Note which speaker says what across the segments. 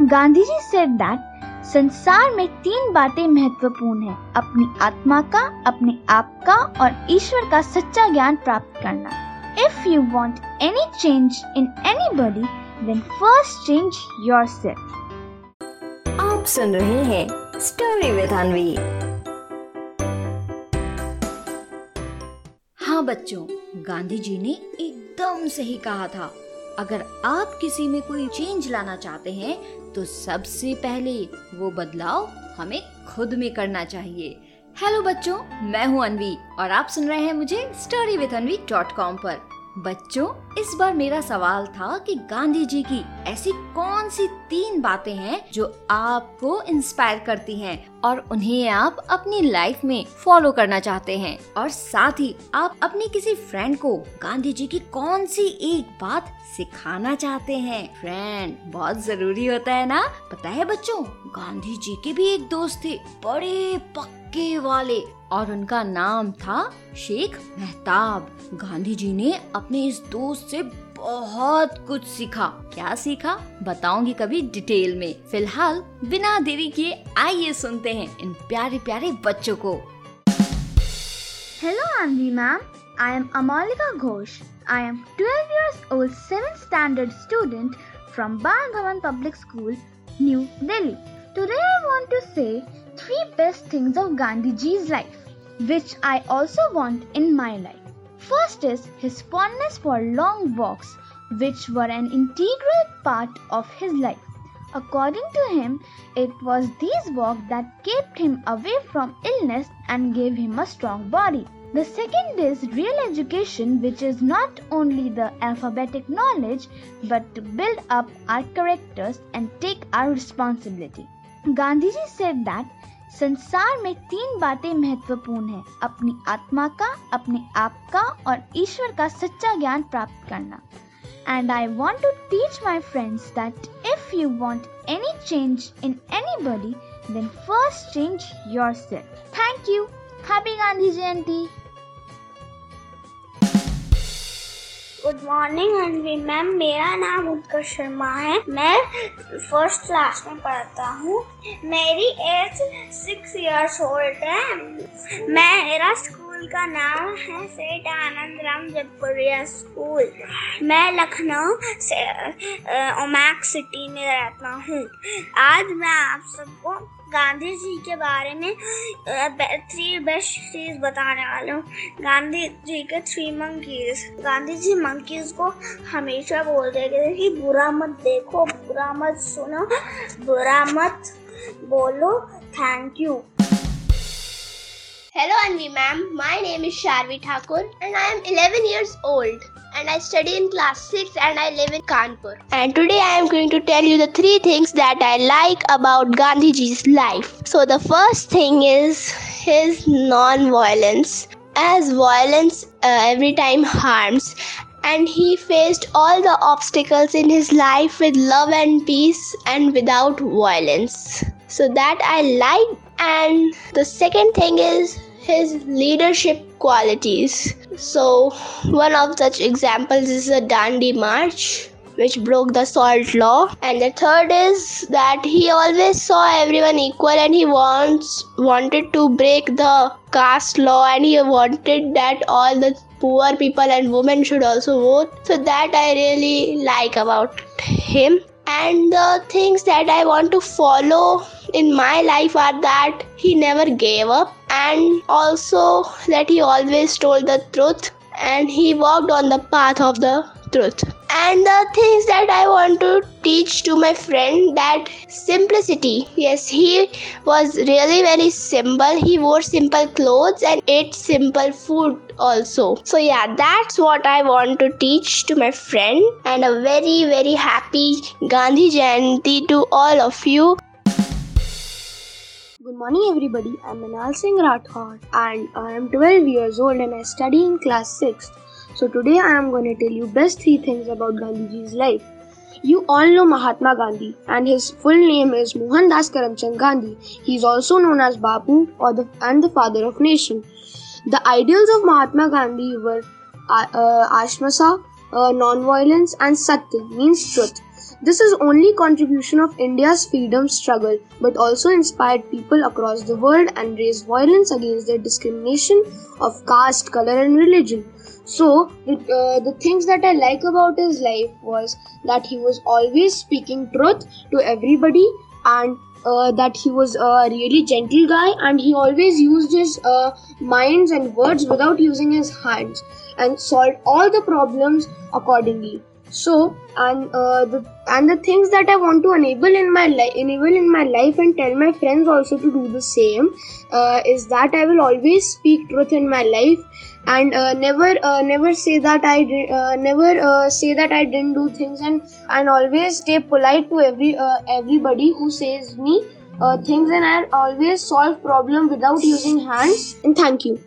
Speaker 1: Gandhi ji said that संसार में तीन बातें महत्वपूर्ण हैं, अपनी आत्मा का, अपने आप का और ईश्वर का सच्चा ज्ञान प्राप्त करना। If you want any change in anybody then first change yourself
Speaker 2: आप सुन रहे हैं स्टोरी विद अनवी हाँ बच्चों गांधी जी ने एकदम सही कहा था। अगर आप किसी में कोई चेंज लाना चाहते हैं तो सबसे पहले वो बदलाव हमें खुद में करना चाहिए। हेलो बच्चों, मैं हूँ अनवी और आप सुन रहे हैं मुझे story with Anvi dot com पर। बच्चों, इस बार मेरा सवाल था कि गांधी जी की ऐसी कौन सी तीन बातें हैं जो आपको इंस्पायर करती हैं और उन्हें आप अपनी लाइफ में फॉलो करना चाहते हैं? और साथ ही आप अपने किसी फ्रेंड को गांधी जी की कौन सी एक बात सिखाना चाहते हैं? फ्रेंड बहुत ज़रूरी होता है ना? पता है बच्चों, गांधी जी के भी एक दोस्त थे, बड़े पक्के वाले और उनका नाम था शेख मेहताब। गांधी जी ने अपने इस दोस्त से बहुत कुछ सीखा। क्या सीखा? बताऊँगी कभी डिटेल में। फ़िलहाल बिना देरी किए आइए सुनते हैं इन प्यारे प्यारे बच्चों को।
Speaker 1: हेलो आंधी ma'am I am Amalika Ghosh I am 12 years old 7th standard student from Bal Bhavan Public School, New Delhi. Today I want to say three best things of Gandhiji's life, which I also want in my life. First is his fondness for long walks, which were an integral part of his life. According to him, it was these walks that kept him away from illness and gave him a strong body. The second is real education, which is not only the alphabetic knowledge but to build up our characters and take our responsibility. Gandhi ji said that संसार में तीन बातें महत्वपूर्ण है, अपनी आत्मा का, अपने आप का और ईश्वर का सच्चा ज्ञान प्राप्त करना। And I want to teach my friends that if you want any change in anybody then first change yourself thank you happy Gandhi Jayanti
Speaker 3: good morning Anvi ma'am मेरा नाम उत्कर्ष शर्मा है। मैं फ़र्स्ट क्लास में पढ़ता हूँ। मेरी एज सिक्स इयर्स ओल्ड है। मैं मेरा स्कूल का नाम है सेठ आनंद राम जयपुरिया स्कूल मैं लखनऊ से ओमैक सिटी में रहता हूँ। आज मैं आप सबको गांधी जी के बारे में थ्री बेस्ट चीज़ बताने वाले हूँ। गांधी जी के three monkeys Gandhi ji monkeys को हमेशा बोलते थे कि बुरा मत देखो बुरा मत सुनो बुरा मत बोलो thank you
Speaker 4: Hello Anvi ma'am, my name is Sharvi Thakur and I am 11 years old. And I study in class 6 and I live in Kanpur. And today I am going to tell you the three things that I like about Gandhiji's life. So the first thing is his non-violence as violence uh, every time harms and he faced all the obstacles in his life with love and peace and without violence. So that I like and the second thing is his leadership qualities. So, one of such examples is the Dandi March, which broke the salt law. And the third is that he always saw everyone equal and he wants wanted to break the caste law and he wanted that all the poor people and women should also vote. So that I really like about him. And the things that I want to follow in my life are that he never gave up and also that he always told the truth and he walked on the path of the truth. And the things that i want to teach to my friend that simplicity. Yes he was really very simple. He wore simple clothes and ate simple food also. So yeah that's what i want to teach to my friend. And a very very happy gandhi jayanti to all of you
Speaker 5: Good morning, everybody. I'm Manal Singh Rathod and I am 12 years old and I study in class 6th. So, today I am going to tell you best three things about Gandhiji's life. You all know Mahatma Gandhi and his full name is Mohandas Karamchand Gandhi. He is also known as Bapu or the, and the father of nation. The ideals of Mahatma Gandhi were uh, uh, Ahimsa, uh, non-violence and Satya means truth. This is only contribution of India's freedom struggle, but also inspired people across the world and raised violence against the discrimination of caste, color, and religion. So, uh, the things that I like about his life was that he was always speaking truth to everybody and uh, that he was a really gentle guy and he always used his uh, minds and words without using his hands and solved all the problems accordingly so and uh, the and the things that i want to enable in my life enable in my life and tell my friends also to do the same uh, is that i will always speak truth in my life and uh, never uh, never say that i uh, never uh, say that i didn't do things and and always stay polite to every everybody who says me things and i always solve problem without using hands. And thank you.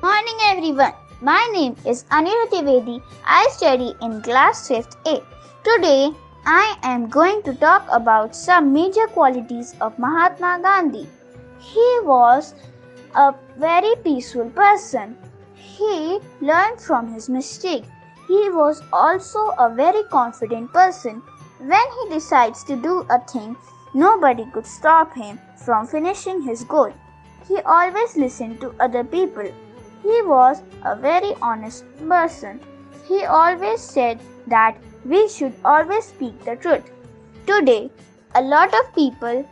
Speaker 1: Morning everyone my name is Anirudh Trivedi. I study in class 5th A. Today, I am going to talk about some major qualities of Mahatma Gandhi. He was a very peaceful person. He learned from his mistake. He was also a very confident person. When he decides to do a thing, nobody could stop him from finishing his goal. He always listened to other people he was a very honest person. He always said that we should always speak the truth. Today, a lot of people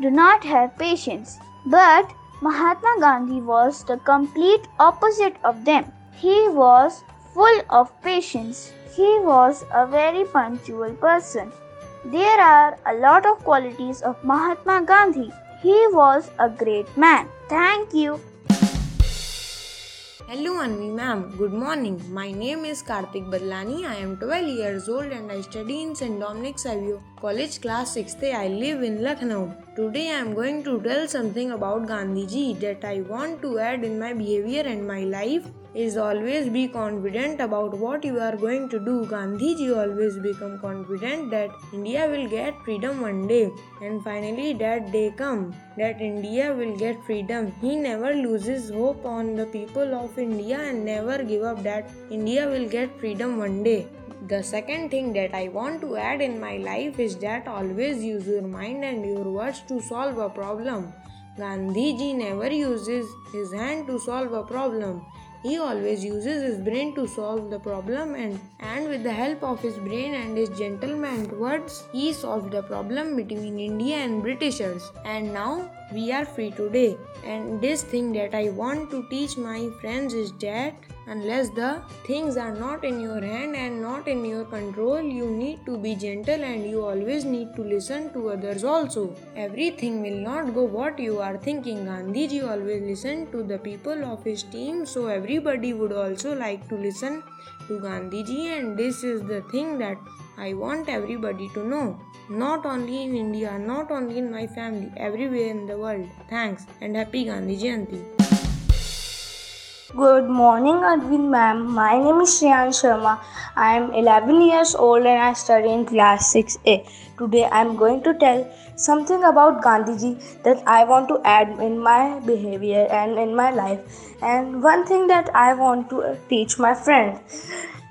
Speaker 1: do not have patience, but Mahatma Gandhi was the complete opposite of them. He was full of patience. He was a very punctual person. There are a lot of qualities of Mahatma Gandhi. He was a great man. Thank you.
Speaker 6: Hello Anvi ma'am, good morning. My name is Kartik Badlani. I am 12 years old and I study in St. Dominic's Savio College class 6th. I live in Lucknow. Today I am going to tell something about Gandhiji that I want to add in my behavior and my life is always be confident about what you are going to do. Gandhiji always become confident that India will get freedom one day and finally that day come that India will get freedom. He never loses hope on the people of India and never give up that India will get freedom one day. The second thing that I want to add in my life is that always use your mind and your words to solve a problem. Gandhiji never uses his hand to solve a problem. He always uses his brain to solve the problem and, and with the help of his brain and his gentleman words, he solved the problem between India and Britishers. And now we are free today. And this thing that I want to teach my friends is that unless the things are not in your hand and not in your control, you need to be gentle and you always need to listen to others also. Everything will not go what you are thinking. Gandhiji always listened to the people of his team, so everybody would also like to listen to Gandhiji, and this is the thing that I want everybody to know. Not only in India, not only in my family, everywhere in the world. Thanks and happy Gandhi Jayanti.
Speaker 7: Good morning, Arvind ma'am. My name is Shreyan Sharma. I am 11 years old and I study in class 6A. Today I am going to tell something about Gandhiji that I want to add in my behavior and in my life. And one thing that I want to teach my friend.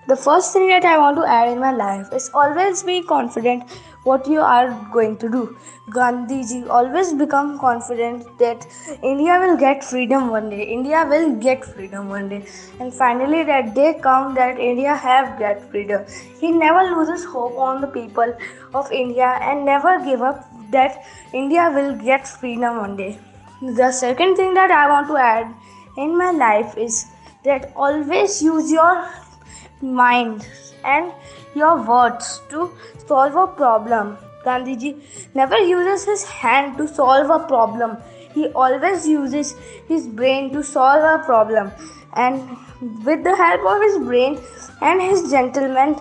Speaker 7: The first thing that I want to add in my life is always be confident what you are going to do. Gandhiji always become confident that India will get freedom one day. India will get freedom one day. And finally that day come that India have get freedom. He never loses hope on the people of India and never give up that India will get freedom one day. The second thing that I want to add in my life is that always use your mind and your words to solve a problem. Gandhiji never uses his hand to solve a problem. He always uses his brain to solve a problem. And with the help of his brain and his gentleman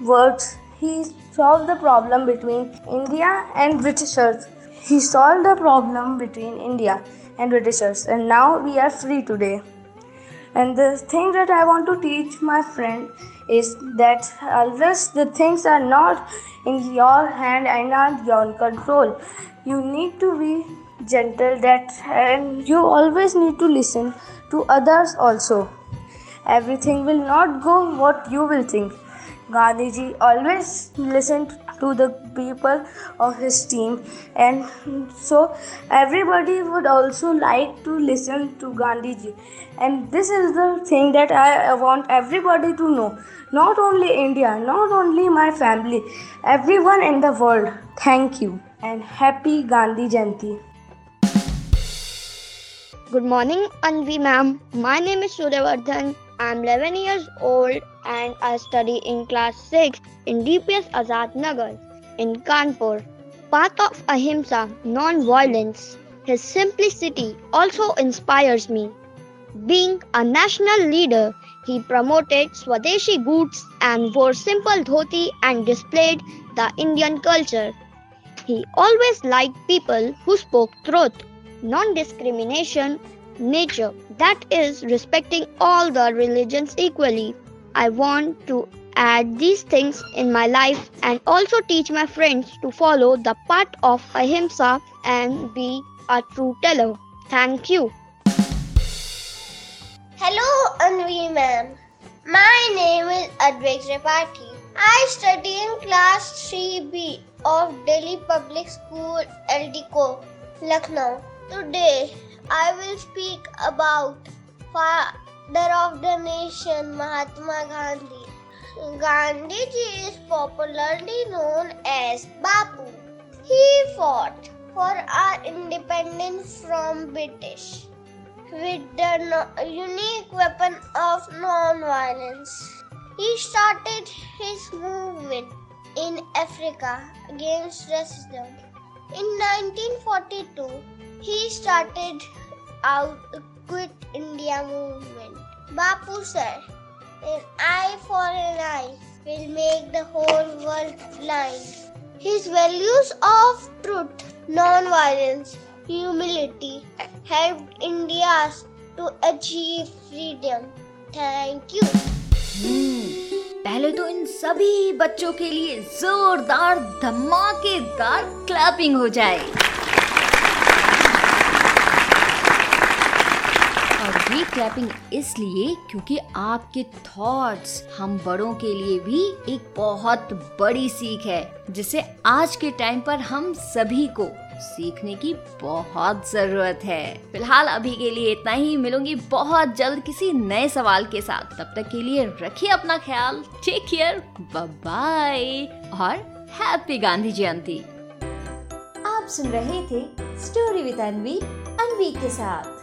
Speaker 7: words, he solved the problem between India and Britishers. He solved the problem between India and Britishers, and now we are free today. And the thing that I want to teach my friend is that unless the things are not in your hand and not your control, you need to be gentle that and you always need to listen to others also. Everything will not go what you will think. Gandhiji always listened to the people of his team, and so everybody would also like to listen to Gandhiji. And this is the thing that I want everybody to know not only India, not only my family, everyone in the world. Thank you and happy Gandhi Jayanti.
Speaker 8: Good morning, Anvi ma'am. My name is Suryavardhan. I am 11 years old and I study in class 6 in DPS Azad Nagar in Kanpur. Path of Ahimsa, non-violence. His simplicity also inspires me. Being a national leader, he promoted Swadeshi goods and wore simple dhoti and displayed the Indian culture. He always liked people who spoke truth non discrimination nature, that is, respecting all the religions equally. I want to add these things in my life and also teach my friends to follow the path of ahimsa and be a true teller. Thank you.
Speaker 3: Hello, Anvi ma'am. My name is Advait Tripathi. I study in class 3B of Delhi Public School, Eldeco, Lucknow. Today, I will speak about father of the nation, Mahatma Gandhi. Gandhiji is popularly known as Bapu. He fought for our independence from British with the no- unique weapon of non-violence. He started his movement in Africa against racism. In 1942, he started out the Quit India movement. Bapu said, an eye for an eye will make the whole world blind. His values of truth, non-violence, humility helped India to achieve freedom. Thank you.
Speaker 2: हम्म, पहले तो इन सभी बच्चों के लिए जोरदार धमाकेदार clapping हो जाए और ये क्लैपिंग इसलिए क्योंकि आपके थॉट्स हम बड़ों के लिए भी एक बहुत बड़ी सीख है, जिसे आज के टाइम पर हम सभी को सीखने की बहुत ज़रूरत है। फ़िलहाल अभी के लिए इतना ही। मिलूँगी बहुत जल्द किसी नए सवाल के साथ। तब तक के लिए रखिए अपना ख्याल। टेक केयर बाय और हैप्पी गांधी जयंती
Speaker 9: आप सुन रहे थे स्टोरी विद अनवी अनवी के साथ।